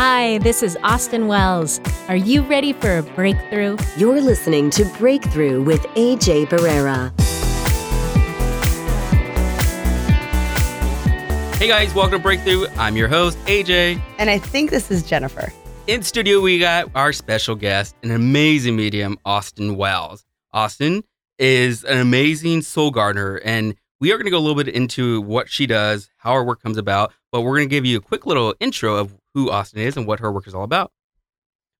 Hi, this is Austin Wells. Are you ready for a breakthrough? You're listening to Breakthrough with AJ Barrera. Hey guys, welcome to Breakthrough. I'm your host, AJ. And I think this is Jennifer. In studio, we got our special guest, an amazing medium, Austin Wells. Austin is an amazing soul gardener, and we are going to go a little bit into what she does, how her work comes about, but we're going to give you a quick little intro of who Austin is and what her work is all about.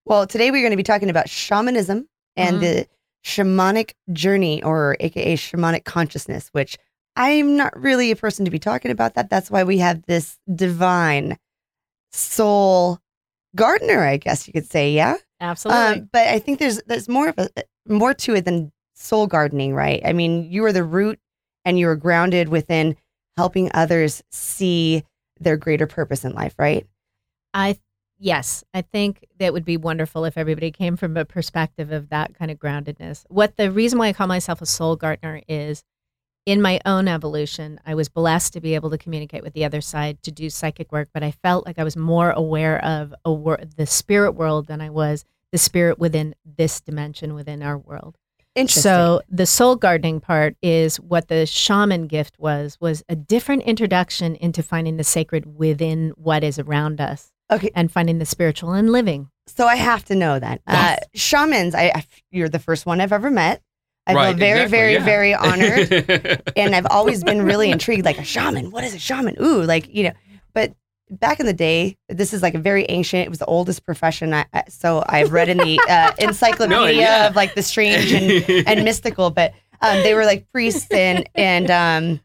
Well, today we're going to be talking about shamanism and Mhm. the shamanic journey, or AKA shamanic consciousness, which I'm not really a person to be talking about that. That's why we have this divine soul gardener, I guess you could say. Yeah. Absolutely. Um, but I think there's there's more of a more to it than soul gardening, right? I mean, you are the root and you are grounded within helping others see their greater purpose in life, right? I yes, I think that would be wonderful if everybody came from a perspective of that kind of groundedness. What the reason why I call myself a soul gardener is in my own evolution, I was blessed to be able to communicate with the other side to do psychic work, but I felt like I was more aware of a wor- the spirit world than I was the spirit within this dimension within our world. Interesting. So the soul gardening part is what the shaman gift was was a different introduction into finding the sacred within what is around us okay, and finding the spiritual and living. So I have to know that uh, shamans. I, I you're the first one I've ever met. I feel very, exactly, very, yeah. very honored, and I've always been really intrigued. Like a shaman, what is a shaman? Ooh, like you know. But back in the day, this is like a very ancient. It was the oldest profession. I, I- so I've read in the uh, encyclopedia yeah. of like the strange and, and mystical. But um, they were like priests and and um,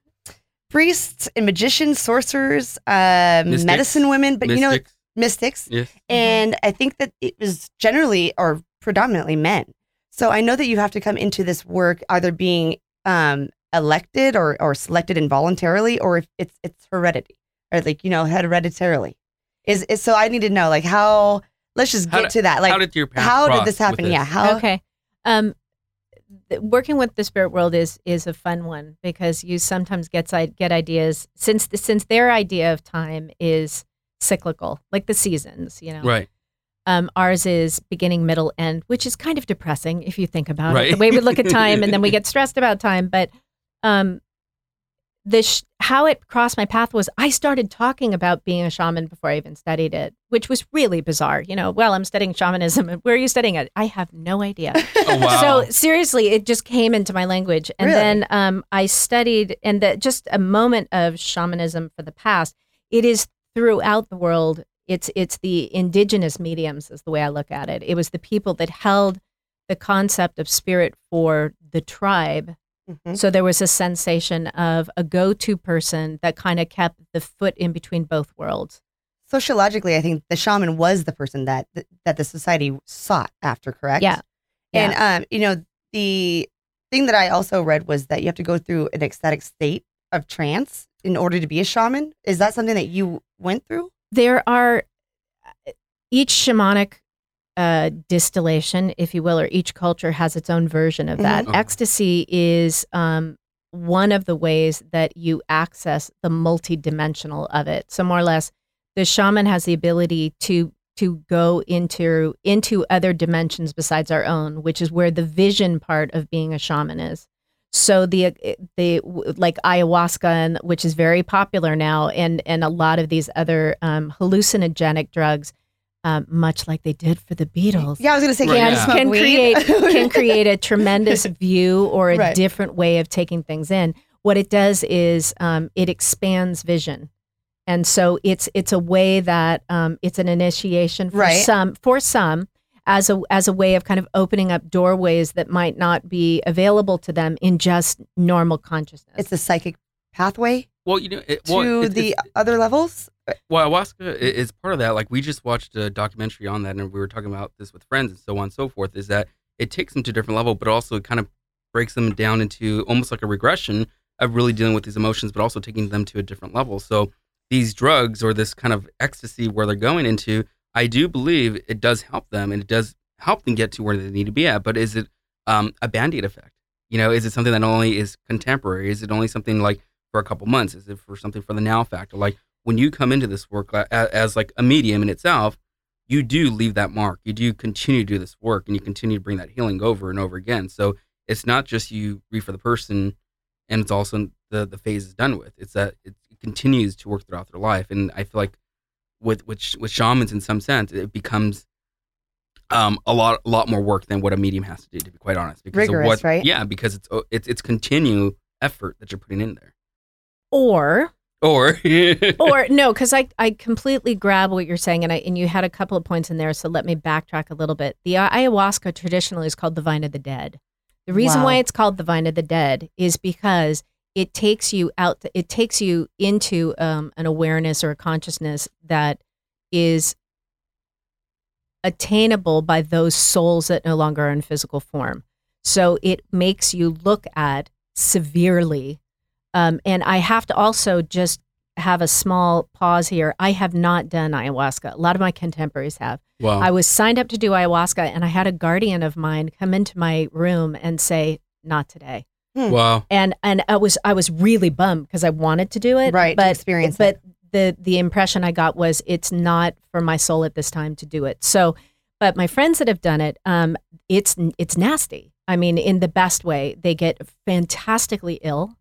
priests and magicians, sorcerers, um, medicine women. But you know, Mystics, mystics. yes. And I think that it was generally or predominantly men. So I know that you have to come into this work either being um, elected or, or selected involuntarily, or if it's it's heredity or like you know hereditarily. Is, is so I need to know like how. Let's just How get did- to that. Like how did your path how did this happen? Yeah. How? okay. Um, th- working with the spirit world is is a fun one because you sometimes get get ideas since since their idea of time is cyclical, like the seasons. You know, Right. Um, ours is beginning, middle, end, which is kind of depressing if you think about it. The way we look at time, and then we get stressed about time. But um, the sh- how it crossed my path was I started talking about being a shaman before I even studied it, which was really bizarre. You know, well, I'm studying shamanism, and where are you studying it? I have no idea. Oh, wow. So seriously, it just came into my language, and Really? then um, I studied, and the, just a moment of shamanism for the past. It is throughout the world. It's it's the indigenous mediums, is the way I look at it. It was the people that held the concept of spirit for the tribe. Mhm. So there was a sensation of a go-to person that kind of kept the foot in between both worlds. Sociologically, I think the shaman was the person that that the society sought after. Correct. Yeah. And um, you know, the thing that I also read was that you have to go through an ecstatic state of trance in order to be a shaman. Is that something that you went through? there are each shamanic uh, distillation, if you will, or each culture has its own version of that. Mhm. Oh. Ecstasy is um, one of the ways that you access the multidimensional of it. So more or less, the shaman has the ability to to go into into other dimensions besides our own, which is where the vision part of being a shaman is. So the the like ayahuasca, and which is very popular now, and and a lot of these other um, hallucinogenic drugs, um, much like they did for the Beatles, Yeah, I was gonna say, Right, can yeah. can create can create a tremendous view or a Right. different way of taking things in. What it does is um, it expands vision, and so it's it's a way that um, it's an initiation for Right. some for some as a as a way of kind of opening up doorways that might not be available to them in just normal consciousness. it's a psychic pathway well, you know, it, to well, it's- the it's- other levels. Well, ayahuasca is part of that. Like we just watched a documentary on that, and we were talking about this with friends and so on and so forth. Is that it takes them to a different level, but also it kind of breaks them down into almost like a regression of really dealing with these emotions, but also taking them to a different level. So these drugs or this kind of ecstasy where they're going into, I do believe it does help them, and it does help them get to where they need to be at. But is it um, a band-aid effect? You know, is it something that only is contemporary? Is it only something like for a couple months? Is it for something for the now factor? Like when you come into this work a- a- as like a medium in itself, you do leave that mark. You do continue to do this work, and you continue to bring that healing over and over again. So it's not just you read for the person, and it's also the the phase is done with. It's that it continues to work throughout their life, and I feel like with with with shamans, in some sense, it becomes um, a lot a lot more work than what a medium has to do. To be quite honest, because Rigorous, of what, right? Yeah, because it's it's it's continue effort that you're putting in there. Or Or or no, because I, I completely grab what you're saying, and I and you had a couple of points in there, so let me backtrack a little bit. The ayahuasca traditionally is called the vine of the dead. The reason Wow. why it's called the vine of the dead is because it takes you out. It takes you into um, an awareness or a consciousness that is attainable by those souls that no longer are in physical form. So it makes you look at severely. Um, and I have to also just have a small pause here. I have not done ayahuasca. A lot of my contemporaries have. wow, I was signed up to do ayahuasca, and I had a guardian of mine come into my room and say, "Not today." Wow, And and I was I was really bummed because I wanted to do it, Right, to But experience but the the impression I got was it's not for my soul at this time to do it. So, but my friends that have done it, um, it's it's nasty. I mean, in the best way. They get fantastically ill.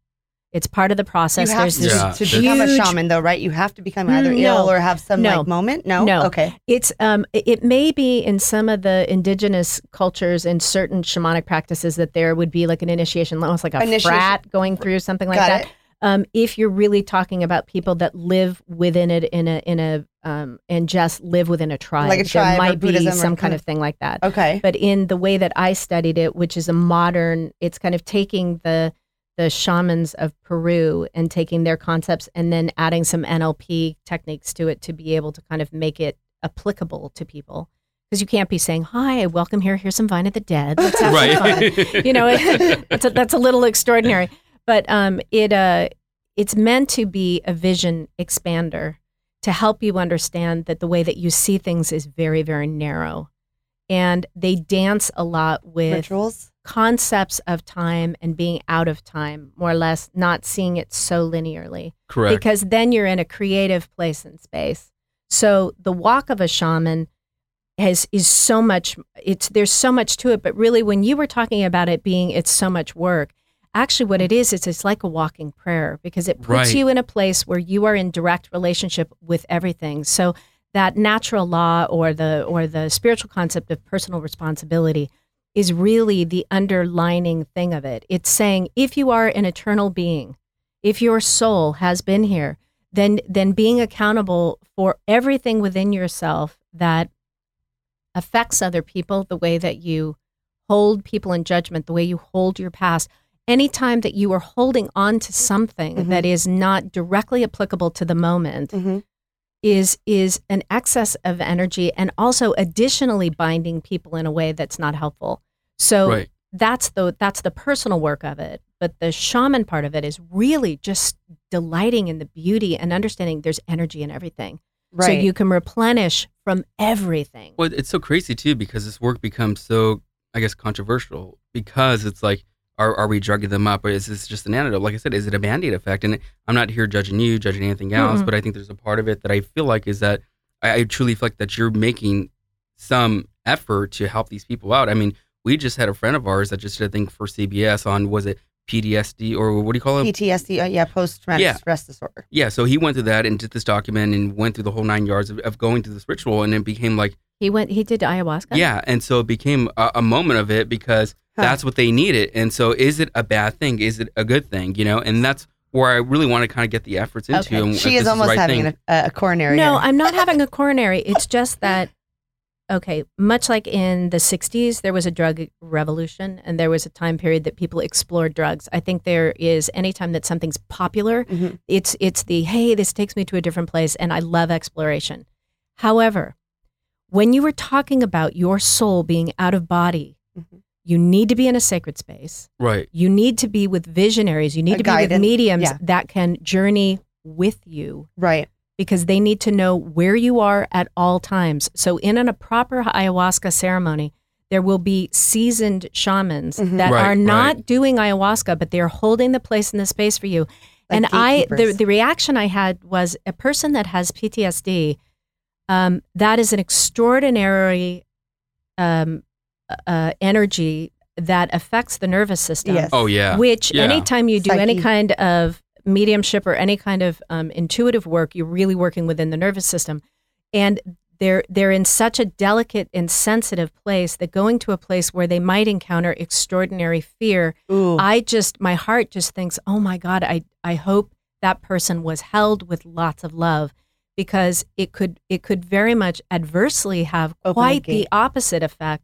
It's part of the process. You have There's to, this Yeah, to that's- become a shaman, though, right? You have to become either Mm, ill or have some No. like moment. No, No. Okay, It's um it- may be in some of the indigenous cultures and certain shamanic practices that there would be like an initiation, almost like a Initiation. frat going through something like got that. it. Um, if you're really talking about people that live within it in a in a um and just live within a tribe, Like a tribe there might be some kind of- of thing like that. Okay, But in the way that I studied it, which is a modern, it's kind of taking the the shamans of Peru and taking their concepts and then adding some NLP techniques to it to be able to kind of make it applicable to people. Because you can't be saying, "Hi, welcome here. Here's some Vine of the Dead. Let's have some fun." right. you know, it, that's a, that's a little extraordinary. But um, it uh, it's meant to be a vision expander to help you understand that the way that you see things is very very narrow, and they dance a lot with rituals. Concepts of time and being out of time, more or less, not seeing it so linearly Correct. because then you're in a creative place and space. So the walk of a shaman has is so much it's there's so much to it, but really when you were talking about it being it's so much work, actually what it is is it's like a walking prayer because it puts Right. you in a place where you are in direct relationship with everything. So that natural law or the or the spiritual concept of personal responsibility is really the underlining thing of it. It's saying if you are an eternal being, if your soul has been here, then then being accountable for everything within yourself that affects other people, the way that you hold people in judgment, the way you hold your past. Anytime that you are holding on to something Mhm. that is not directly applicable to the moment, hmm is is an excess of energy and also additionally binding people in a way that's not helpful. So right. that's the that's the personal work of it. But the shaman part of it is really just delighting in the beauty and understanding there's energy in everything. Right. So you can replenish from everything. Well, it's so crazy too because this work becomes so, I guess, controversial because it's like, are, are we drugging them up or is this just an antidote? Like I said, is it a band aid effect? And I'm not here judging you, judging anything else, Mm-mm. but I think there's a part of it that I feel like is that I, I truly feel like that you're making some effort to help these people out. I mean, we just had a friend of ours that just did a thing for CBS on, was it PTSD or what do you call it? PTSD, uh, yeah, post traumatic Yeah. stress disorder. Yeah, so he went through that and did this document and went through the whole nine yards of, of going through this ritual, and it became like, He went he did ayahuasca. yeah, and so it became a, a moment of it because Huh. that's what they needed. And so, is it a bad thing? Is it a good thing? You know, and that's where I really want to kind of get the efforts into. Okay. And She is the almost right having a, a coronary. No, here. I'm not having a coronary. It's just that, okay, much like in the 60s, there was a drug revolution and there was a time period that people explored drugs. I think there is anytime that something's popular, Mhm. it's it's the hey, this takes me to a different place and I love exploration. However, when you were talking about your soul being out of body, Mhm. You need to be in a sacred space. right. You need to be with visionaries. You need A to be with guidance, mediums yeah. that can journey with you Right. because they need to know where you are at all times. So, in a proper ayahuasca ceremony, there will be seasoned shamans Mhm. that Right, are not right. doing ayahuasca, but they're holding the place in the space for you. Like and I, the, the reaction I had was a person that has PTSD. um, that is an extraordinary um, uh, energy that affects the nervous system. Yes. Oh yeah. Which Yeah. anytime you do any kind of mediumship or any kind of um, intuitive work, you're really working within the nervous system, and they're they're in such a delicate and sensitive place that going to a place where they might encounter extraordinary fear, Ooh. I just my heart just thinks, oh my God, I I hope that person was held with lots of love. Because it could it could very much adversely have Open quite the gate. opposite effect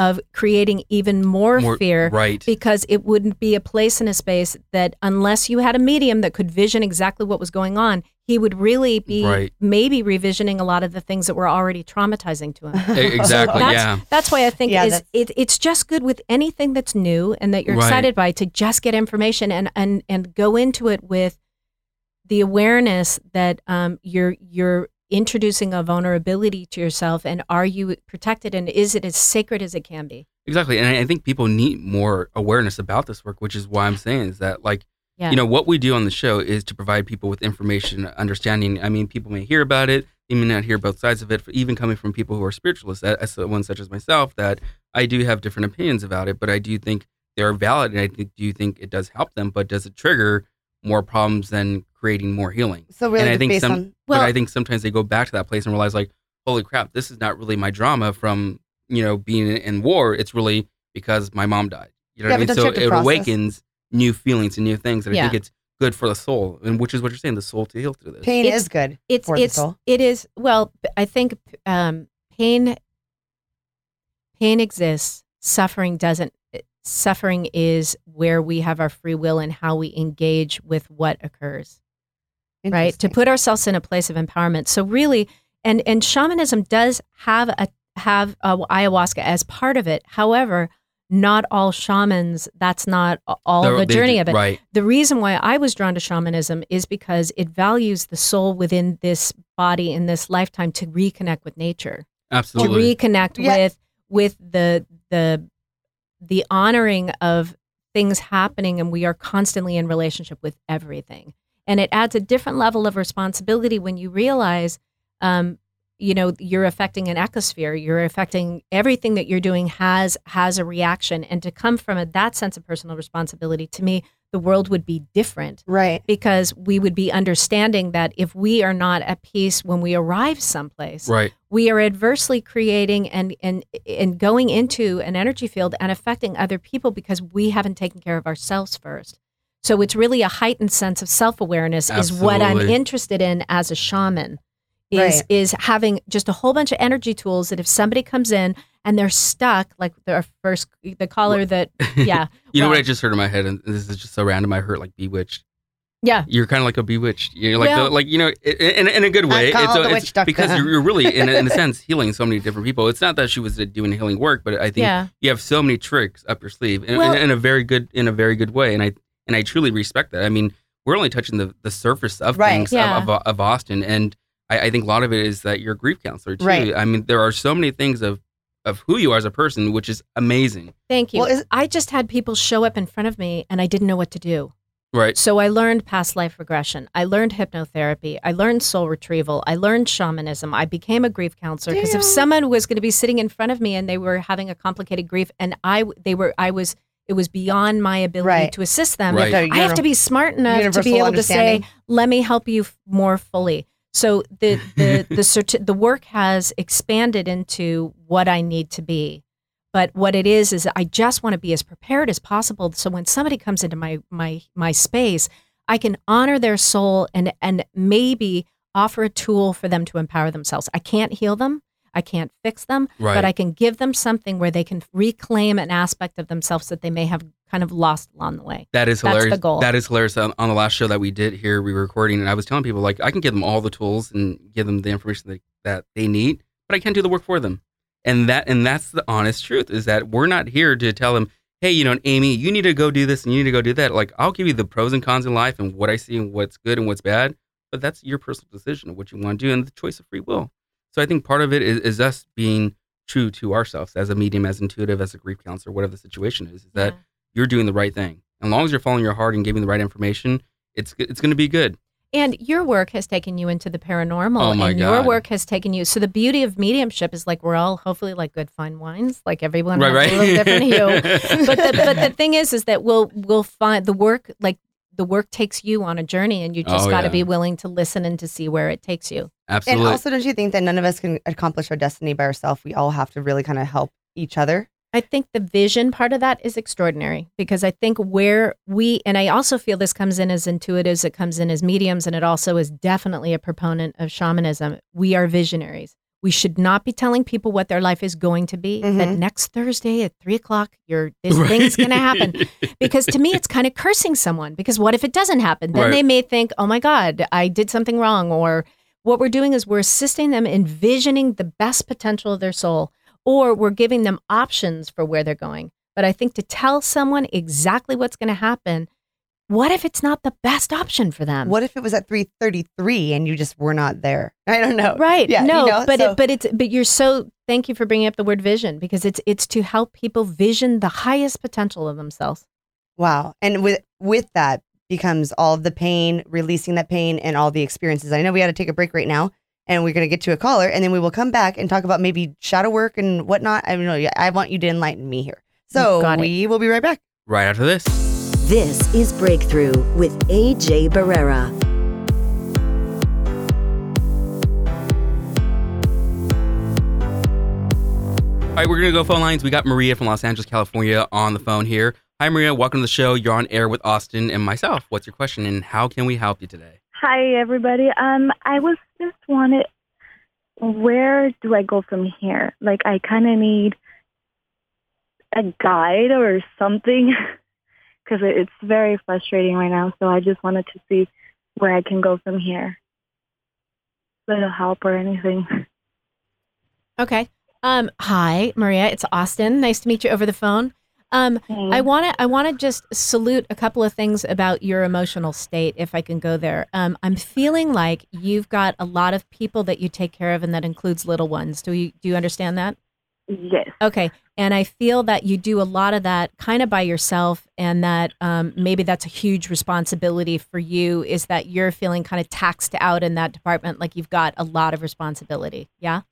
of creating even more, More- fear Right. because it wouldn't be a place in a space that unless you had a medium that could vision exactly what was going on he would really be Right. maybe revisioning a lot of the things that were already traumatizing to him exactly. that's, yeah. that's why i think Yeah, is it, it's just good with anything that's new and that you're Right. excited by to just get information and and and go into it with the awareness that um, you're you're introducing a vulnerability to yourself and are you protected and is it as sacred as it can be Exactly. And I think people need more awareness about this work, which is why I'm saying is that like yeah you know what we do on the show is to provide people with information understanding i mean people may hear about it they may not hear both sides of it even coming from people who are spiritualists as someone such as myself that i do have different opinions about it but i do think they're valid and i think, do think it does help them but does it trigger more problems than creating more healing. So really and i think some on Well- but i think sometimes they go back to that place and realize like holy crap this is not really my drama from you know being in, in war. It's really because my mom died. You know Yeah, what i mean? so it process- awakens new feelings and new things and i think it's good for the soul and which is what you're saying the soul to heal through this. Pain It's- is good it's for the it's soul. it is well i think um pain pain exists. Suffering doesn't suffering is where we have our free will and how we engage with what occurs right? To put ourselves in a place of empowerment. So really and and shamanism does have a have uh, ayahuasca as part of it. However not all shamans that's not all They're- the journey do- of it. right. The reason why I was drawn to shamanism is because it values the soul within this body in this lifetime to reconnect with nature, absolutely. to reconnect Yeah. with with the the the honoring of things happening, and we are constantly in relationship with everything. And it adds a different level of responsibility when you realize, um, you know, you're affecting an ecosphere. You're affecting everything that you're doing has has a reaction, and to come from a, that sense of personal responsibility, to me, the world would be different right because we would be understanding that if we are not at peace when we arrive someplace, right we are adversely creating and and and going into an energy field and affecting other people because we haven't taken care of ourselves first. So it's really a heightened sense of self-awareness is what I'm interested in as a shaman. Is Right. is having just a whole bunch of energy tools that if somebody comes in and they're stuck, like their first the caller that yeah. you know what i just heard in my head and this is just so random i heard like bewitched Yeah. you're kind of like a bewitched you're like Well- the, like you know i- in, in a good way call a- the witch because you're, you're really in a, in a sense healing so many different people it's not that she was uh, doing healing work but i think Yeah. you have so many tricks up your sleeve in, Well- in, in a very good in a very good way and i and i truly respect that i mean we're only touching the, the surface of Right. things Yeah. of, of, of austin and I, I think a lot of it is that you're a grief counselor too Right. i mean there are so many things of of who you are as a person which is amazing Thank you. Well, is- I just had people show up in front of me and I didn't know what to do. right So I learned past life regression. I learned hypnotherapy. I learned soul retrieval. I learned shamanism. I became a grief counselor because if someone was going to be sitting in front of me and they were having a complicated grief and I they were I was it was beyond my ability Right. to assist them. Right. I have to be smart enough to be able to say, "Let me help you f- more fully." So the the the certi- the work has expanded into what I need to be. But what it is is I just want to be as prepared as possible. So when somebody comes into my my my space, I can honor their soul and and maybe offer a tool for them to empower themselves. I can't heal them. I can't fix them, right but I can give them something where they can reclaim an aspect of themselves that they may have kind of lost along the way. That is That's the hilarious. goal. That is hilarious. On, on the last show that we did here, we were recording, and I was telling people like I can give them all the tools and give them the information that, that they need, but I can't do the work for them. And that and that's the honest truth is that we're not here to tell them, hey, you know, Amy, you need to go do this and you need to go do that. Like I'll give you the pros and cons in life and what I see and what's good and what's bad, but that's your personal decision of what you want to do and the choice of free will. So I think part of it is, is us being true to ourselves as a medium, as intuitive, as a grief counselor, whatever the situation is, is that Yeah. you're doing the right thing. As long as you're following your heart and giving the right information, it's it's going to be good. And your work has taken you into the paranormal. Oh, my and your work has taken you. So the beauty of mediumship is like we're all hopefully like good fine wines. Like everyone right, has right. a little different hue. But the, but the thing is, is that we'll we'll find the work like the work takes you on a journey, and you just Oh, got to yeah. be willing to listen and to see where it takes you. Absolutely. And also, don't you think that none of us can accomplish our destiny by ourselves? We all have to really kind of help each other. I think the vision part of that is extraordinary because I think where we, and I also feel this comes in as intuitives, it comes in as mediums, and it also is definitely a proponent of shamanism. We are visionaries. We should not be telling people what their life is going to be. That Mhm. next Thursday at three o'clock, your this thing's going to happen. Because to me, it's kind of cursing someone. Because what if it doesn't happen? Then Right. they may think, "Oh my God, I did something wrong," or what we're doing is we're assisting them in visioning the best potential of their soul or we're giving them options for where they're going. But I think to tell someone exactly what's going to happen, what if it's not the best option for them? What if it was at 3:33 and you just were not there? I don't know. Right. Yeah, you no, know, but so- it, but it's but you're so thank you for bringing up the word vision because it's it's to help people vision the highest potential of themselves. Wow. And with with that becomes all the pain, releasing that pain and all the experiences. I know we got to take a break right now and we're going to get to a caller and then we will come back and talk about maybe shadow work and whatnot. I don't know. I want you to enlighten me here. So we will be right back. right after this. This is Breakthrough with AJ Barrera. All right, we're going to go phone lines. We got Maria from Los Angeles, California on the phone here. Hi, Maria. Welcome to the show. You're on air with Austin and myself. What's your question and how can we help you today? Hi, everybody. Um, I was just wanted, where do I go from here? Like, I kind of need a guide or something because it's very frustrating right now. So I just wanted to see where I can go from here. Little help or anything. Okay. Um, hi, Maria. It's Austin. Nice to meet you over the phone. Um, I want to I want to just salute a couple of things about your emotional state if I can go there. Um, I'm feeling like you've got a lot of people that you take care of and that includes little ones. Do you do you understand that? Yes. Okay. And I feel that you do a lot of that kind of by yourself and that um, maybe that's a huge responsibility for you is that you're feeling kind of taxed out in that department like you've got a lot of responsibility. Yeah?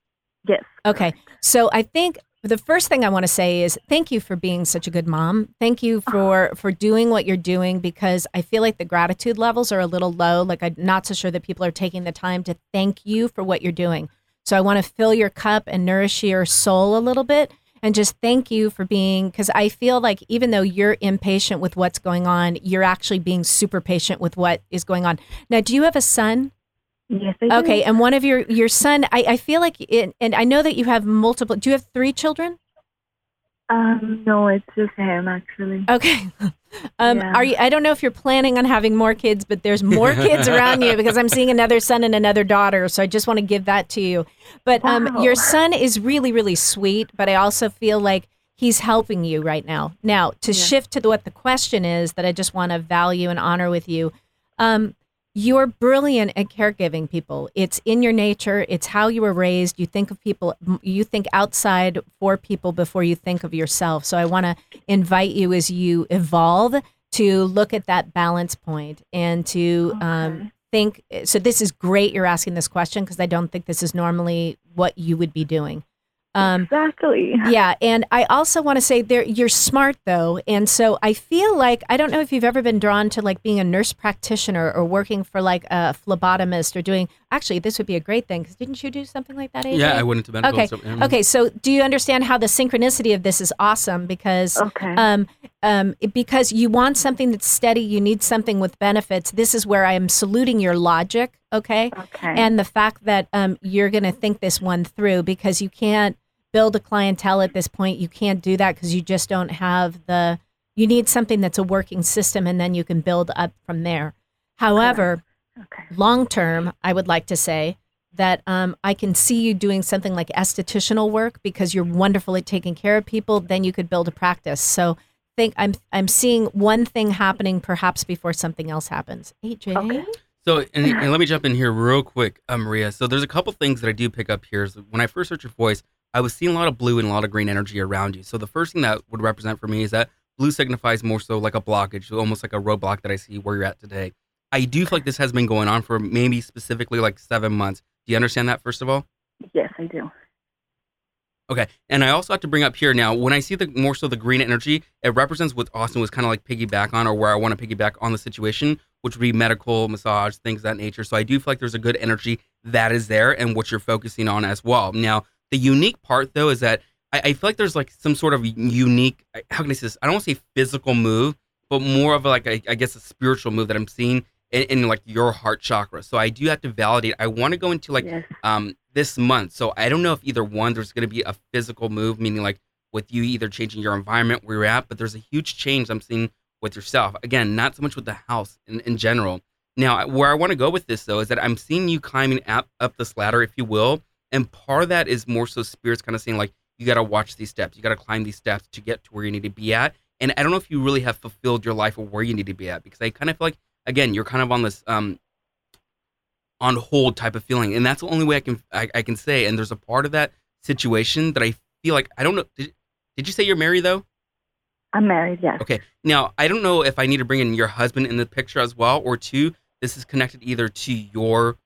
Yes. Okay. So I think the first thing I want to say is thank you for being such a good mom. Thank you for for doing what you're doing because I feel like the gratitude levels are a little low. Like I'm not so sure that people are taking the time to thank you for what you're doing. So I want to fill your cup and nourish your soul a little bit and just thank you for being because I feel like even though you're impatient with what's going on, you're actually being super patient with what is going on. Now, do you have a son? Yes, I do. Okay, and one of your your son, I, I feel like, it, and I know that you have multiple. Do you have three children? Um, no, it's just him, actually. Okay. Um, Yeah. Are you? I don't know if you're planning on having more kids, but there's more kids around you because I'm seeing another son and another daughter. So I just want to give that to you. But um, your son is really, really sweet. But I also feel like he's helping you right now. Now to Yeah. shift to the, what the question is that I just want to value and honor with you. Um, you're brilliant at caregiving people. It's in your nature. It's how you were raised. You think of people, you think outside for people before you think of yourself. So I want to invite you as you evolve to look at that balance point and to um, think. So this is great. You're asking this question because I don't think this is normally what you would be doing. Um, exactly. yeah, and I also want to say there you're smart though, and so I feel like I don't know if you've ever been drawn to like being a nurse practitioner or working for like a phlebotomist or doing. Actually, this would be a great thing because didn't you do something like that? AJ? Yeah, I went into medical. Okay, so- okay. So do you understand how the synchronicity of this is awesome? Because Okay. um, um, because you want something that's steady, you need something with benefits. This is where I am saluting your logic. Okay okay. and the fact that um, you're going to think this one through because you can't build a clientele at this point. You can't do that because you just don't have the. You need something that's a working system, and then you can build up from there. However, okay. long term, I would like to say that um, I can see you doing something like estheticianal work because you're wonderful at taking care of people. Then you could build a practice. So think I'm I'm seeing one thing happening perhaps before something else happens. AJ. Okay. So, and, and let me jump in here real quick, uh, Maria. So, there's a couple things that I do pick up here. So when I first heard your voice, I was seeing a lot of blue and a lot of green energy around you. So, the first thing that would represent for me is that blue signifies more so like a blockage, almost like a roadblock that I see where you're at today. I do feel like this has been going on for maybe specifically like seven months. Do you understand that, first of all? Yes, I do. Okay. And I also have to bring up here now, when I see the more so the green energy, it represents what Austin was kind of like piggyback on or where I want to piggyback on the situation, which would be medical, massage, things of that nature. So I do feel like there's a good energy that is there and what you're focusing on as well. Now, the unique part though is that I, I feel like there's like some sort of unique, how can I say this? I don't want to say physical move, but more of like, a, I guess a spiritual move that I'm seeing in, in like your heart chakra. So I do have to validate. I want to go into like yes. um this month. So I don't know if either one there's going to be a physical move, meaning like with you either changing your environment where you're at, but there's a huge change I'm seeing with yourself. Again, not so much with the house in, in general. Now, where I want to go with this though is that I'm seeing you climbing up up this ladder, if you will, and part of that is more so spirits kind of saying like you got to watch these steps, you got to climb these steps to get to where you need to be at. And I don't know if you really have fulfilled your life or where you need to be at because I kind of feel like again you're kind of on this um on hold type of feeling, and that's the only way I can I, I can say. And there's a part of that situation that I feel like I don't know. Did, did you say you're married though? I'm married, yes. Okay. Now I don't know if I need to bring in your husband in the picture as well, or two. This is connected either to your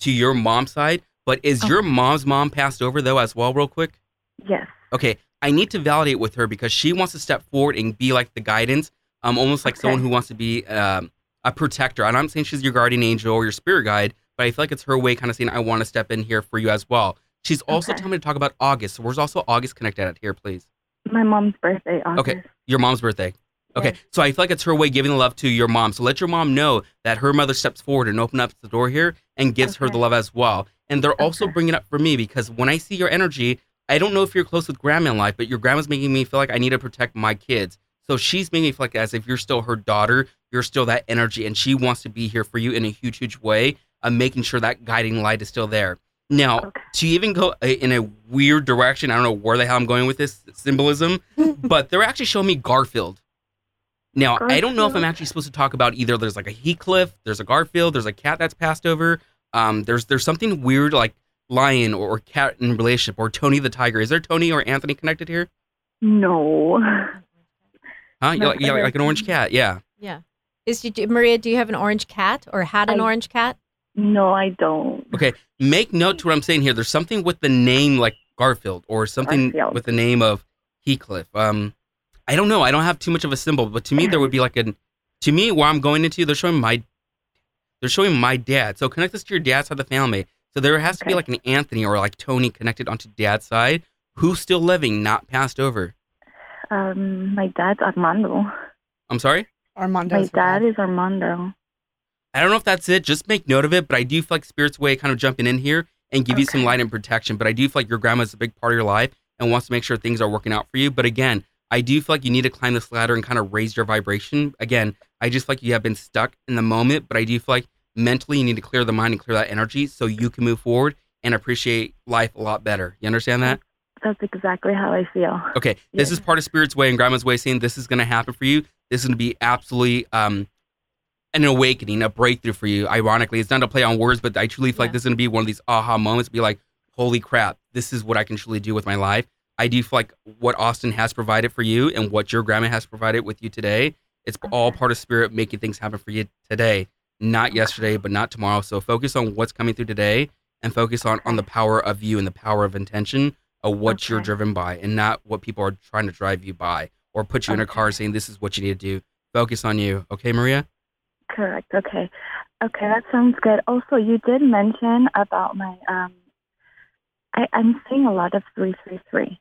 to your mom's side, but is your mom's mom passed over though as well, real quick? Yes. Okay, I need to validate with her because she wants to step forward and be like the guidance, um, almost like Okay. someone who wants to be um, a protector. And I'm not saying she's your guardian angel or your spirit guide, but I feel like it's her way, kind of saying, "I want to step in here for you as well." She's also Okay. telling me to talk about August. So where's also August connected at here, please? My mom's birthday, August. Okay. Your mom's birthday. Okay, Yes. so I feel like it's her way giving the love to your mom. So let your mom know that her mother steps forward and opens up the door here and gives her the love as well. And they're also bringing it up for me because when I see your energy, I don't know if you're close with grandma in life, but your grandma's making me feel like I need to protect my kids. So she's making me feel like as if you're still her daughter, you're still that energy, and she wants to be here for you in a huge, huge way, uh, making sure that guiding light is still there. Now, Okay. to even go uh, in a weird direction, I don't know where the hell I'm going with this symbolism, but they're actually showing me Garfield. Now, I don't know if I'm actually supposed to talk about either there's like a Heathcliff, there's a Garfield, there's a cat that's passed over. Um, there's there's something weird like lion or, or cat in relationship or Tony the tiger. Is there Tony or Anthony connected here? No. Huh? No, yeah, like, like an orange cat. Yeah. Yeah. Is you, Maria? Do you have an orange cat or had an I- orange cat? No, I don't. Okay. Make note to what I'm saying here. There's something with the name like Garfield or something Garfield. with the name of Heathcliff. Um, I don't know. I don't have too much of a symbol, but to me there would be like an. To me, where I'm going into, they're showing my. They're showing my dad. So connect this to your dad's side of the family. So there has to be like an Anthony or like Tony connected onto dad's side, who's still living, not passed over. Um, my dad's Armando. I'm sorry. Armando. My dad is Armando. I don't know if that's it. Just make note of it. But I do feel like Spirit's way kind of jumping in here and give you some light and protection. But I do feel like your grandma's a big part of your life and wants to make sure things are working out for you. But again, I do feel like you need to climb this ladder and kind of raise your vibration. Again, I just feel like you have been stuck in the moment, but I do feel like mentally you need to clear the mind and clear that energy so you can move forward and appreciate life a lot better. You understand that? That's exactly how I feel. Okay, this Yeah. is part of Spirit's way and Grandma's way saying this is going to happen for you. This is going to be absolutely um, an awakening, a breakthrough for you. Ironically, it's not a play on words, but I truly feel like this is going to be one of these aha moments. Be like, holy crap, this is what I can truly do with my life. I do feel like what Austin has provided for you and what your grandma has provided with you today, it's all mm-hmm. part of Spirit making things happen for you today, not yesterday, but not tomorrow. So focus on what's coming through today and focus on on the power of you and the power of intention of what you're driven by and not what people are trying to drive you by or put you in a car saying this is what you need to do. Focus on you. Okay, Maria? Correct. Okay. Okay, that sounds good. Also, you did mention about my um. I, I'm seeing a lot of three three three.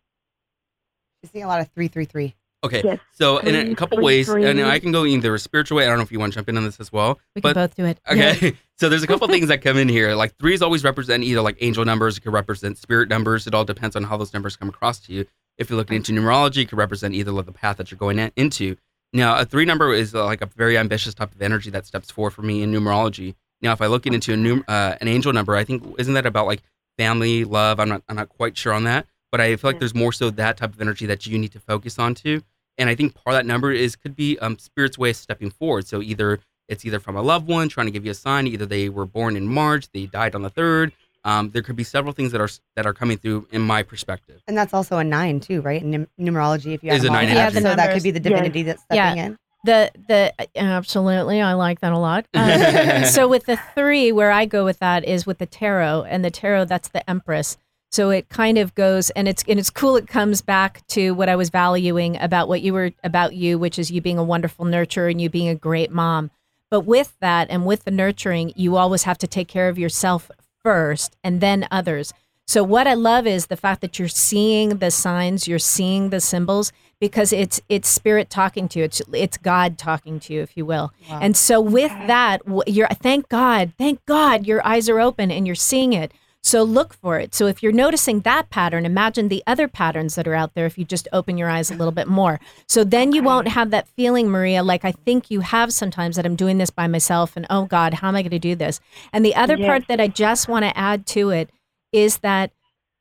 You're seeing a lot of three, three, three. Okay. Yes. So in a couple three, ways, and. I can go either a spiritual way. I don't know if you want to jump in on this as well. We can But both do it. Okay. So there's a couple things that come in here. Like threes always represent either like angel numbers, it could represent spirit numbers. It all depends on how those numbers come across to you. If you're looking into numerology, it could represent either like the path that you're going into. Now, a three number is uh, like a very ambitious type of energy that steps forward for me in numerology. Now, if I look into a num- uh, an angel number, I think isn't that about like family, love? I'm not I'm not quite sure on that, but I feel like there's more so that type of energy that you need to focus on too. And I think part of that number is could be um, spirit's way of stepping forward. So either it's either from a loved one trying to give you a sign, either they were born in March, they died on the third. Um, there could be several things that are that are coming through in my perspective. And that's also a nine too, right? In numerology, if you Is have a nine together. energy. so that could be the Yes. divinity that's stepping in. The the absolutely, I like that a lot. Uh, so with the three, where I go with that is with the tarot, and the tarot that's the Empress. So it kind of goes, and it's and it's cool. It comes back to what I was valuing about what you were about you, which is you being a wonderful nurturer and you being a great mom. But with that and with the nurturing, you always have to take care of yourself first, and then others. So what I love is the fact that you're seeing the signs, you're seeing the symbols because it's it's spirit talking to you. It's it's God talking to you, if you will. Wow. And so with that, you're thank God, thank God your eyes are open and you're seeing it. So look for it. So if you're noticing that pattern, imagine the other patterns that are out there if you just open your eyes a little bit more. So then you won't have that feeling, Maria, like I think you have sometimes that I'm doing this by myself and oh God, how am I going to do this? And the other Yes. part that I just want to add to it is that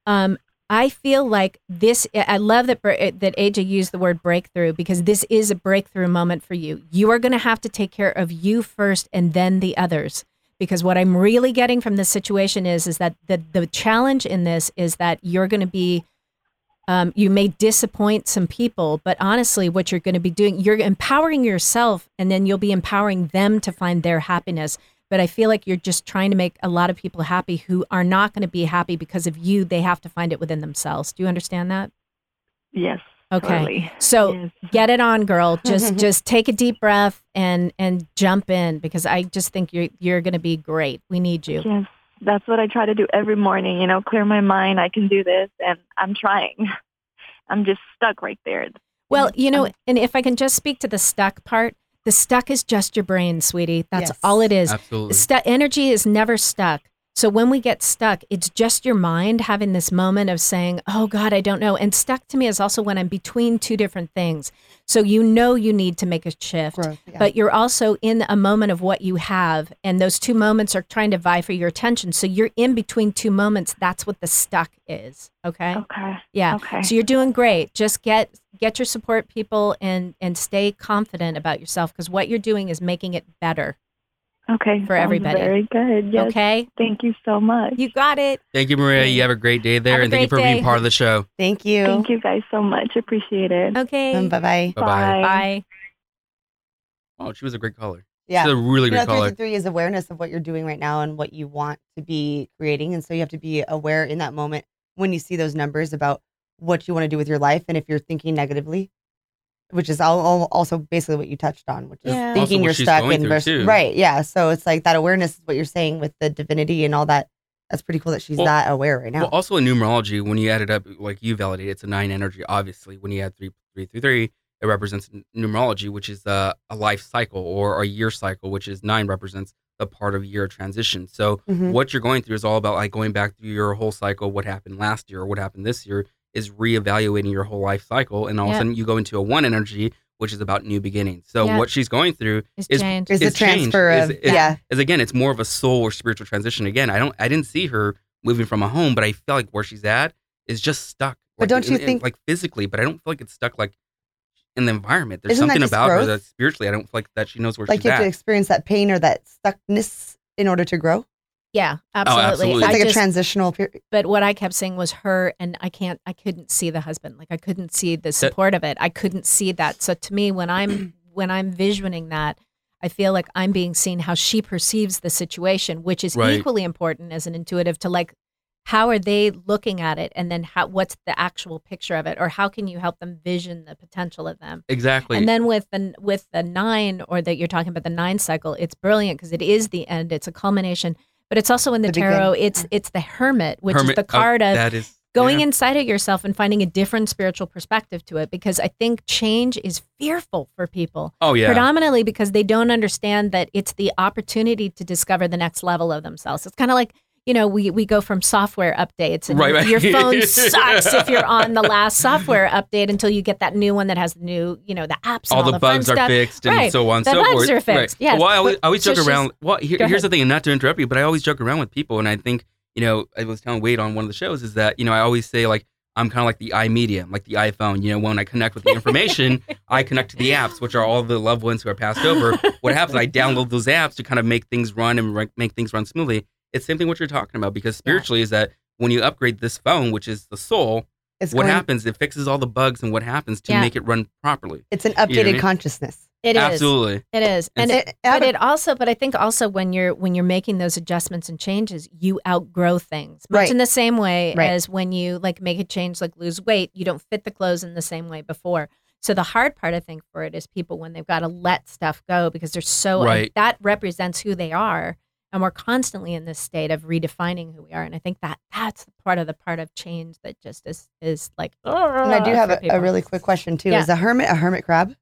um, I feel like this. I love that br- that AJ used the word breakthrough because this is a breakthrough moment for you. You are going to have to take care of you first, and then the others. Because what I'm really getting from this situation is is that the the challenge in this is that you're going to be. Um, you may disappoint some people, but honestly, what you're going to be doing, you're empowering yourself, and then you'll be empowering them to find their happiness but I feel like you're just trying to make a lot of people happy who are not going to be happy because of you. They have to find it within themselves. Do you understand that? Yes. Okay. Totally. So Yes. get it on, girl. Just just take a deep breath and and jump in because I just think you're you're going to be great. We need you. Yes, that's what I try to do every morning. You know, clear my mind. I can do this, and I'm trying. I'm just stuck right there. Well, you know, and if I can just speak to the stuck part, the stuck is just your brain, sweetie. That's Yes. all it is. Absolutely. Stu- energy is never stuck. So when we get stuck, it's just your mind having this moment of saying, "Oh God, I don't know." And stuck to me is also when I'm between two different things. So you know you need to make a shift, Growth, yeah. but you're also in a moment of what you have, and those two moments are trying to vie for your attention. So you're in between two moments. That's what the stuck is. Okay. Okay. Yeah. Okay. So you're doing great. Just get get your support people and and stay confident about yourself because what you're doing is making it better. Okay. for sounds everybody. Very good. Yes. Okay. Thank you so much. You got it. Thank you, Maria. You have a great day there, Have and thank you for day. being part of the show. Thank you. Thank you guys so much. Appreciate it. Okay. Um, bye bye. Bye bye. Bye. Oh, she was a great caller. Yeah. She's a really You know, great three caller. to three is awareness of what you're doing right now and what you want to be creating. And so you have to be aware in that moment when you see those numbers about what you want to do with your life. And if you're thinking negatively, which is al- al- also basically what you touched on, which is Yeah. Thinking you're stuck in and through, vers- too. right. Yeah. So it's like that awareness is what you're saying with the divinity and all that. That's pretty cool that she's Well- that aware right now. Well, also in numerology, when you add it up, like you validate, it's a nine energy. Obviously, when you add three, three, three, three, it represents numerology, which is uh, a life cycle or a year cycle, which is nine represents the part of year transition. So Mhm. what you're going through is all about like going back through your whole cycle, what happened last year or what happened this year, is reevaluating your whole life cycle, and all of a sudden you go into a one energy, which is about new beginnings. So Yeah. what she's going through It's is changed. Is the is change. transfer Is- of, is- yeah. is again, it's more of a soul or spiritual transition. Again, I don't, I didn't see her moving from a home, but I feel like where she's at is just stuck. But Like, don't you in- in- think- like physically? But I don't feel like it's stuck like in the environment. There's Isn't that something just about her that spiritually, I don't feel like that she knows where like she's you have at. to experience that pain or that stuckness in order to grow. Yeah, oh, absolutely. absolutely. It's I like a just- transitional period. but what I kept saying was her, and I can't, I couldn't see the husband. Like I couldn't see the support of it. I couldn't see that. So to me, when I'm when I'm visioning that, I feel like I'm being seen how she perceives the situation, which is Right. equally important as an intuitive to like, how are they looking at it, and then how what's the actual picture of it, or how can you help them vision the potential of them. exactly. And then with the with the nine, or that you're talking about the nine cycle, it's brilliant because it is the end. It's a culmination, but it's also in the, The tarot. beginning. It's it's the hermit, which Hermit- is the oh, card of that is going yeah. inside of yourself and finding a different spiritual perspective to it. Because I think change is fearful for people, Oh yeah. predominantly because they don't understand that it's the opportunity to discover the next level of themselves. It's kind of like you know, we, we go from software updates and Right, right. your phone sucks if you're on the last software update until you get that new one that has the new, you know, the apps all all, the fun bugs are stuff. fixed and Right. so on and The so bugs forth. are fixed, Right. yes. Well, I always, I always so joke around. Well, here, here's the thing, and not to interrupt you, but I always joke around with people, and I think you know, I was telling Wade on one of the shows is that you know I always say like I'm kind of like the iMedia, like the iPhone. You know, when I connect with the information, I connect to the apps, which are all the loved ones who are passed over. What happens? I download those apps to kind of make things run and re- make things run smoothly. It's the same thing what you're talking about because spiritually is that when you upgrade this phone, which is the soul, It's what going- happens? It fixes all the bugs and what happens to Yeah. make it run properly. It's an You know I updated mean? consciousness. It is. Absolutely. It is. And It's- it, but it also but I think also when you're when you're making those adjustments and changes, you outgrow things. Much Right. in the same way Right. as when you like make a change like lose weight, you don't fit the clothes in the same way before. So the hard part I think for it is people when they've got to let stuff go because they're so and Right. that represents who they are. And we're constantly in this state of redefining who we are. And I think that that's part of the part of change that just is is like And I do have a, a really quick question too. Yeah. Is a hermit a hermit crab?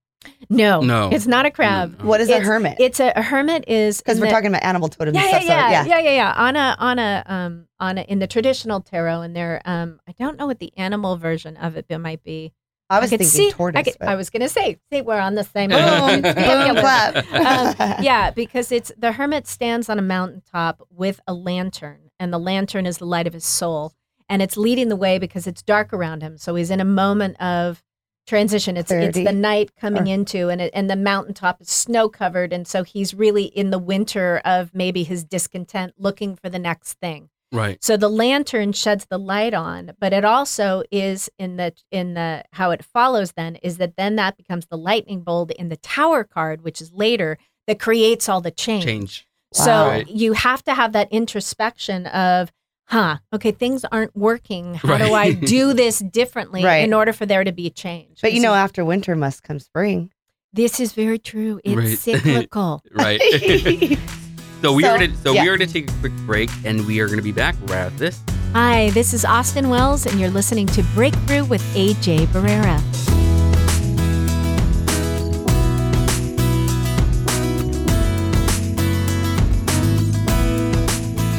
No, No. it's not a crab. No. What is a hermit? It's a, a hermit is Because we're the- talking about animal totems yeah, and yeah, yeah, so, yeah. yeah, yeah, yeah. On a on a um on a in the traditional tarot, and there um I don't know what the animal version of it might be. I was could thinking see, tortoise. I, could, but- I was gonna say, see, we're on the same. Boom, boom, clap. Um, yeah, because it's the hermit stands on a mountaintop with a lantern, and the lantern is the light of his soul, and it's leading the way because it's dark around him. So he's in a moment of transition. It's Clarity. it's the night coming Or- into, and it, and the mountaintop is snow covered, and so he's really in the winter of maybe his discontent, looking for the next thing. Right. So the lantern sheds the light on, but it also is in the in the how it follows then is that then that becomes the lightning bolt in the tower card, which is later that creates all the change. Change. So Wow. Right. you have to have that introspection of, huh, okay, things aren't working. How do I do this differently Right. in order for there to be a change? But you know, after winter must come spring. this is very true. It's Right. cyclical. Right. so we So, are gonna so yeah. we are gonna take a quick break, and we are gonna be back right after this. Hi, this is Austin Wells, and you're listening to Breakthrough with AJ Barrera.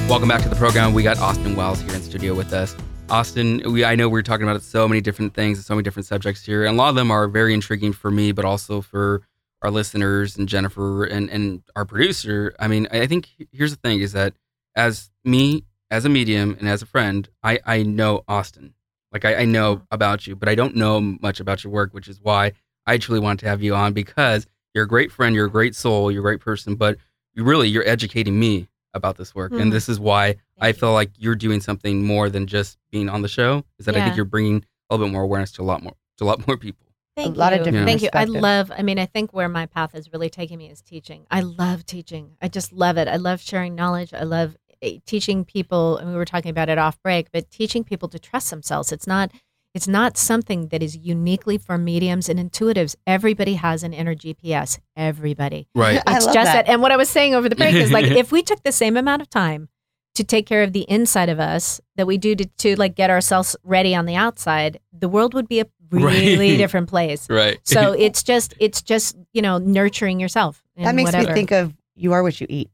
Welcome back to the program. We got Austin Wells here in studio with us. Austin, we I know we're talking about so many different things and so many different subjects here, and a lot of them are very intriguing for me, but also for our listeners and Jennifer and and our producer. I mean, I think here's the thing: is that as me, as a medium and as a friend, I I know Austin. Like I, I know about you, but I don't know much about your work, which is why I truly want to have you on because you're a great friend, you're a great soul, you're a great person, but you really you're educating me about this work, Hmm. and this is why I you. feel like you're doing something more than just being on the show. Is that I think you're bringing a little bit more awareness to a lot more to a lot more people. Thank lot of you. different Thank you. I love, I mean, I think where my path is really taking me is teaching. I love teaching. I just love it. I love sharing knowledge. I love eh, teaching people, and we were talking about it off break, but teaching people to trust themselves. It's not, it's not something that is uniquely for mediums and intuitives. Everybody has an inner GPS. Everybody. Right. I It's love just that. that. And what I was saying over the break is like, if we took the same amount of time to take care of the inside of us that we do to, to like get ourselves ready on the outside, the world would be a really Right. different place. right. So it's just, it's just, you know, nurturing yourself. That makes whatever. me think of you are what you eat.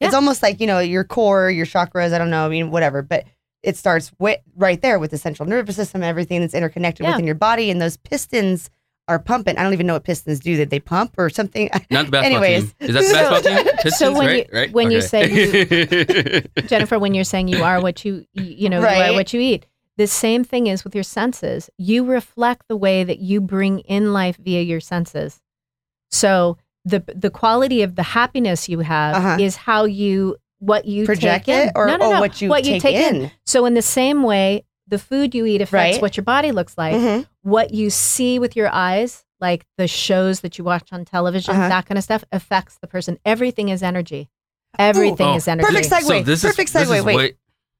It's almost like, you know, your core, your chakras, I don't know, I mean, whatever, but it starts with right there with the central nervous system, everything that's interconnected Yeah. within your body, and those pistons are pumping. I don't even know what pistons do. That they pump or something? Not the basketball Anyways. team. Is that the basketball team? Pistons, when right? you- right? when you Okay. Jennifer, when you're saying you are what you, you you know, you are what you eat. The same thing is with your senses. You reflect the way that you bring in life via your senses. So the the quality of the happiness you have Uh-huh. is how you what you Project take in. it or, no, no, or no. what you what take, you take in. So in the same way, the food you eat affects Right. what your body looks like. Mhm. What you see with your eyes, like the shows that you watch on television, Uh-huh. that kind of stuff, affects the person. Everything is energy. Everything Oh, is energy. Perfect segue. so this Perfect is, this segue. is Wait. what-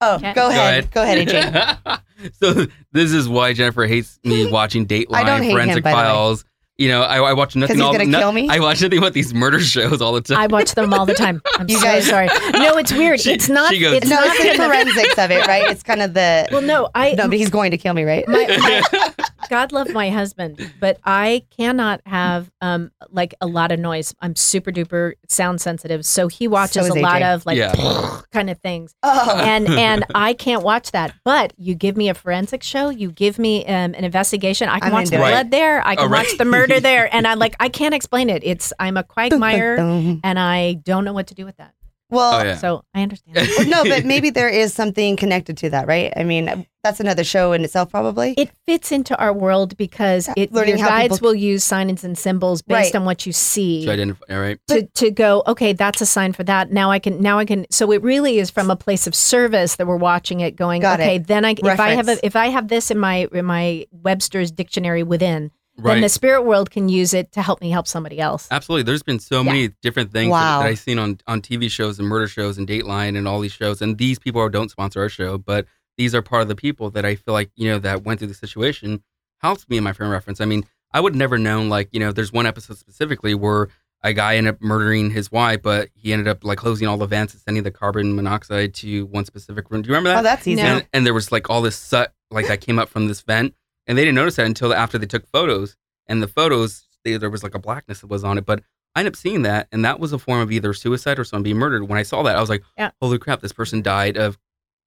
Oh, Okay. go ahead. Go ahead, AJ. so this is why Jennifer hates me watching Dateline, I don't hate him, Forensic by the way. Files. You know, I, I watch nothing. he's all, gonna no- kill me? I watch nothing but these murder shows all the time. I watch them all the time. I'm You so guys- sorry. No, it's weird. She- it's not. she goes- it's no, not it's the forensics of it, right? It's kind of the. Well, no, I. no, but he's going to kill me, right? my, my, God love my husband, but I cannot have um like a lot of noise. I'm super duper sound sensitive, so he watches is a lot of like Yeah. kind of things. oh, and and I can't watch that. But you give me a forensic show, you give me um, an investigation. I can I'm watch the into it. blood there. I can Oh, right. watch the murder there, and I'm like I can't explain it. It's I'm a quagmire, and I don't know what to do with that. well, Oh, yeah. So I understand. No, but maybe there is something connected to that, right? I mean, that's another show in itself, probably. It fits into our world because it Learning your guides people- will use signs and symbols based Right. on what you see. to identify, all right? to, to go okay that's a sign for that now i can now i can so it really is from a place of service that we're watching it going Got it. okay then i if i have a, if i have this in my in my webster's dictionary within Right. then the spirit world can use it to help me help somebody else. Absolutely. There's been so Yeah. many different things Wow. that, that I've seen on, on TV shows and murder shows and Dateline and all these shows. And these people are, don't sponsor our show, but these are part of the people that I feel like, you know, that went through the situation helps me in my frame of reference. I mean, I would never known like, you know, there's one episode specifically where a guy ended up murdering his wife, but he ended up like closing all the vents and sending the carbon monoxide to one specific room. Do you remember that? Oh, that's easy. No. and, and there was like all this soot like that came up from this vent and they didn't notice that until after they took photos. And the photos they, there was like a blackness that was on it. But i ended up seeing that and that was a form of either suicide or someone being murdered. When i saw that i was like Yeah. holy crap this person died of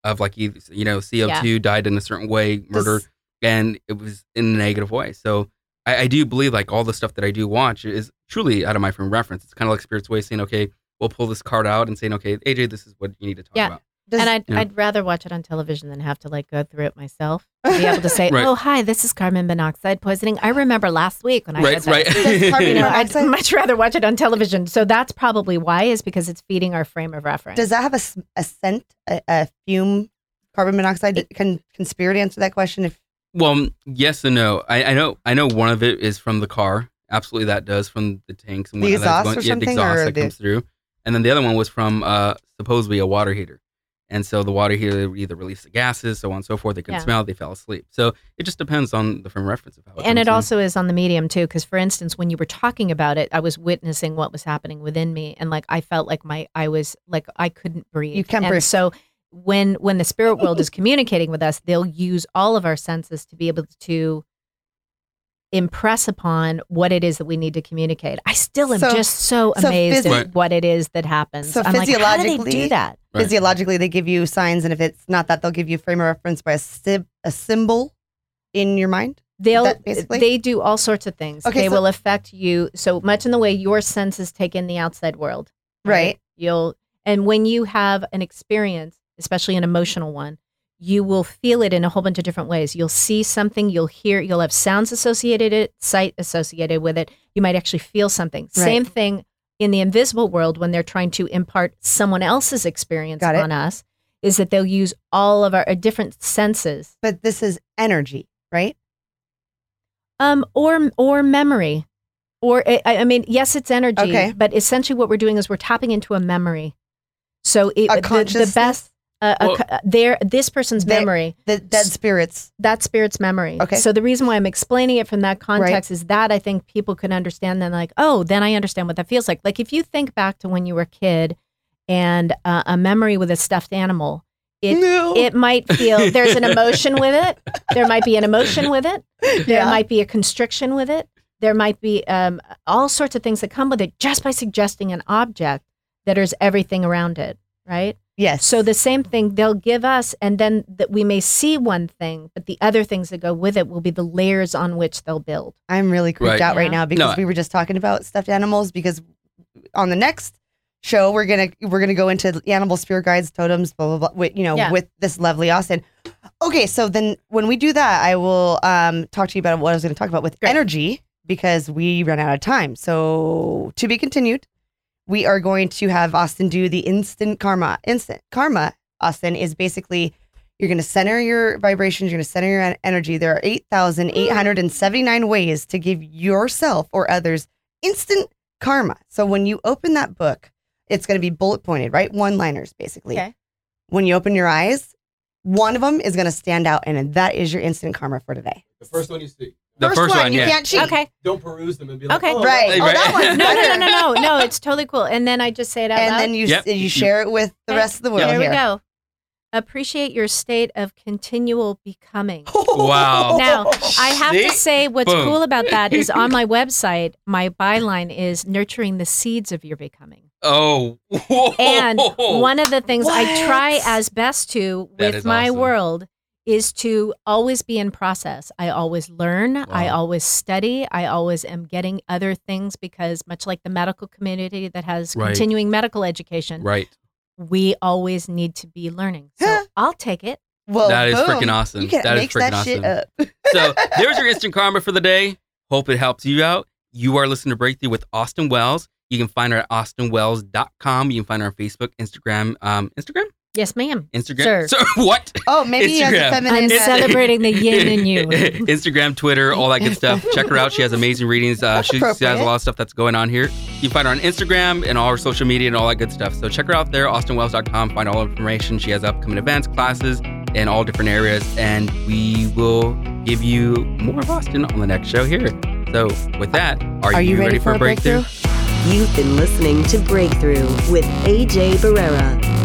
of like you know co2 died in a certain way murder Does- and it was in a negative way. So I, I do believe like all the stuff that i do watch is truly out of my frame of reference. It's kind of like spirit's way saying okay we'll pull this card out and saying okay aj this is what you need to talk Yeah. about Does- and I'd, Yeah. I'd rather watch it on television than have to like go through it myself. To be able to say, Right. "Oh, hi, this is carbon monoxide poisoning." I remember last week when I right had right that. Carbon monoxide- I'd much rather watch it on television. So that's probably why, is because it's feeding our frame of reference. Does that have a scent, a, a fume, carbon monoxide? Can can Spirit answer that question? If Well, yes and no. I, I know. I know one of it is from the car. Absolutely, that does from the tanks and The whatnot that's exhaust or yeah, something, the exhaust or that the- comes through. And then the other one was from uh, supposedly a water heater. And so the water heater either release the gases, so on and so forth. They couldn't Yeah. smell. They fell asleep. So it just depends on the frame of reference of how. It and it in. also is on the medium too because for instance when you were talking about it i was witnessing what was happening within me and like i felt like my i was like i couldn't breathe You can't and breathe. so when when the spirit world is communicating with us they'll use all of our senses to be able to impress upon what it is that we need to communicate i still am So- just so so amazed physi- at what it is that happens So i'm like how do they physiologically- do that Right. physiologically they give you signs, and if it's not that, they'll give you frame of reference by a, sim- a symbol in your mind. They'll they do all sorts of things. Okay, they so- will affect you so much in the way your senses take in the outside world. Right. You'll and when you have an experience, especially an emotional one, you will feel it in a whole bunch of different ways. You'll see something, you'll hear, you'll have sounds associated it, sight associated with it. You might actually feel something. Right. Same thing in the invisible world when they're trying to impart someone else's experience on us is that they'll use all of our uh, different senses But this is energy, right? um or or memory or I, I mean yes it's energy Okay. but essentially what we're doing is we're tapping into a memory so it, the, the best uh, a Well- co- their this person's They- memory The dead spirits. that spirit's memory Okay. so the reason why i'm explaining it from that context is that i think people can understand then like oh then i understand what that feels like like if you think back to when you were a kid and uh, a memory with a stuffed animal it no. it might feel there's an emotion with it there might be an emotion with it there Yeah. might be a constriction with it. There might be um, all sorts of things that come with it just by suggesting an object that is everything around it, right? Yes. So the same thing they'll give us, and then that we may see one thing, but the other things that go with it will be the layers on which they'll build. I'm really creeped Right. out right now because No. we were just talking about stuffed animals. Because on the next show, we're gonna we're gonna go into animal spirit guides, totems, blah blah blah. With, you know, Yeah. with this lovely Austin. Okay, so then when we do that, I will um, talk to you about what I was going to talk about with Great. energy because we run out of time. So to be continued. We are going to have Austin do the instant karma. Instant karma, Austin, is basically you're going to center your vibrations, you're going to center your energy. There are 8,879 ways to give yourself or others instant karma. So when you open that book, it's going to be bullet pointed, right? One liners, basically. Okay. When you open your eyes, one of them is going to stand out, and that is your instant karma for today. The first one you see. The first, one, you yeah. can't cheat. Okay. Don't peruse them and be like, Okay. oh, Right. that- Oh, that Right. one's No, no, no, no, no, no. It's totally cool. And then I just say it out And loud. then you Yep. you share it with the Okay. rest of the world Here we here. go. Appreciate your state of continual becoming. Wow. Now, I have See? to say what's Boom. cool about that is on my website, my byline is nurturing the seeds of your becoming. Oh. And one of the things I try What? as best to That with is my awesome. world is to always be in process. I always learn, I always study, I always am getting other things because much like the medical community that has Right. continuing medical education, Right. we always need to be learning. So I'll take it. Well, That is freaking awesome. You can't That is make freaking that shit awesome. up. so there's your instant karma for the day. Hope it helps you out. You are listening to Breakthrough with Austin Wells. You can find her at austinwells.com. You can find her on Facebook, Instagram. Um, Instagram? Yes, ma'am. Instagram. Sir. So, what? Oh, maybe he has a Instagram. feminine. I'm celebrating the yin in you. Instagram, Twitter, all that good stuff. Check her out. She has amazing readings. Uh, she, she has a lot of stuff that's going on here. You can find her on Instagram and all her social media and all that good stuff. So check her out there, austinwells.com. Find all information. She has upcoming events, classes, in all different areas. And we will give you more of Austin on the next show here. So with that, are, Are you ready for a breakthrough? You've been listening to Breakthrough with AJ Barrera.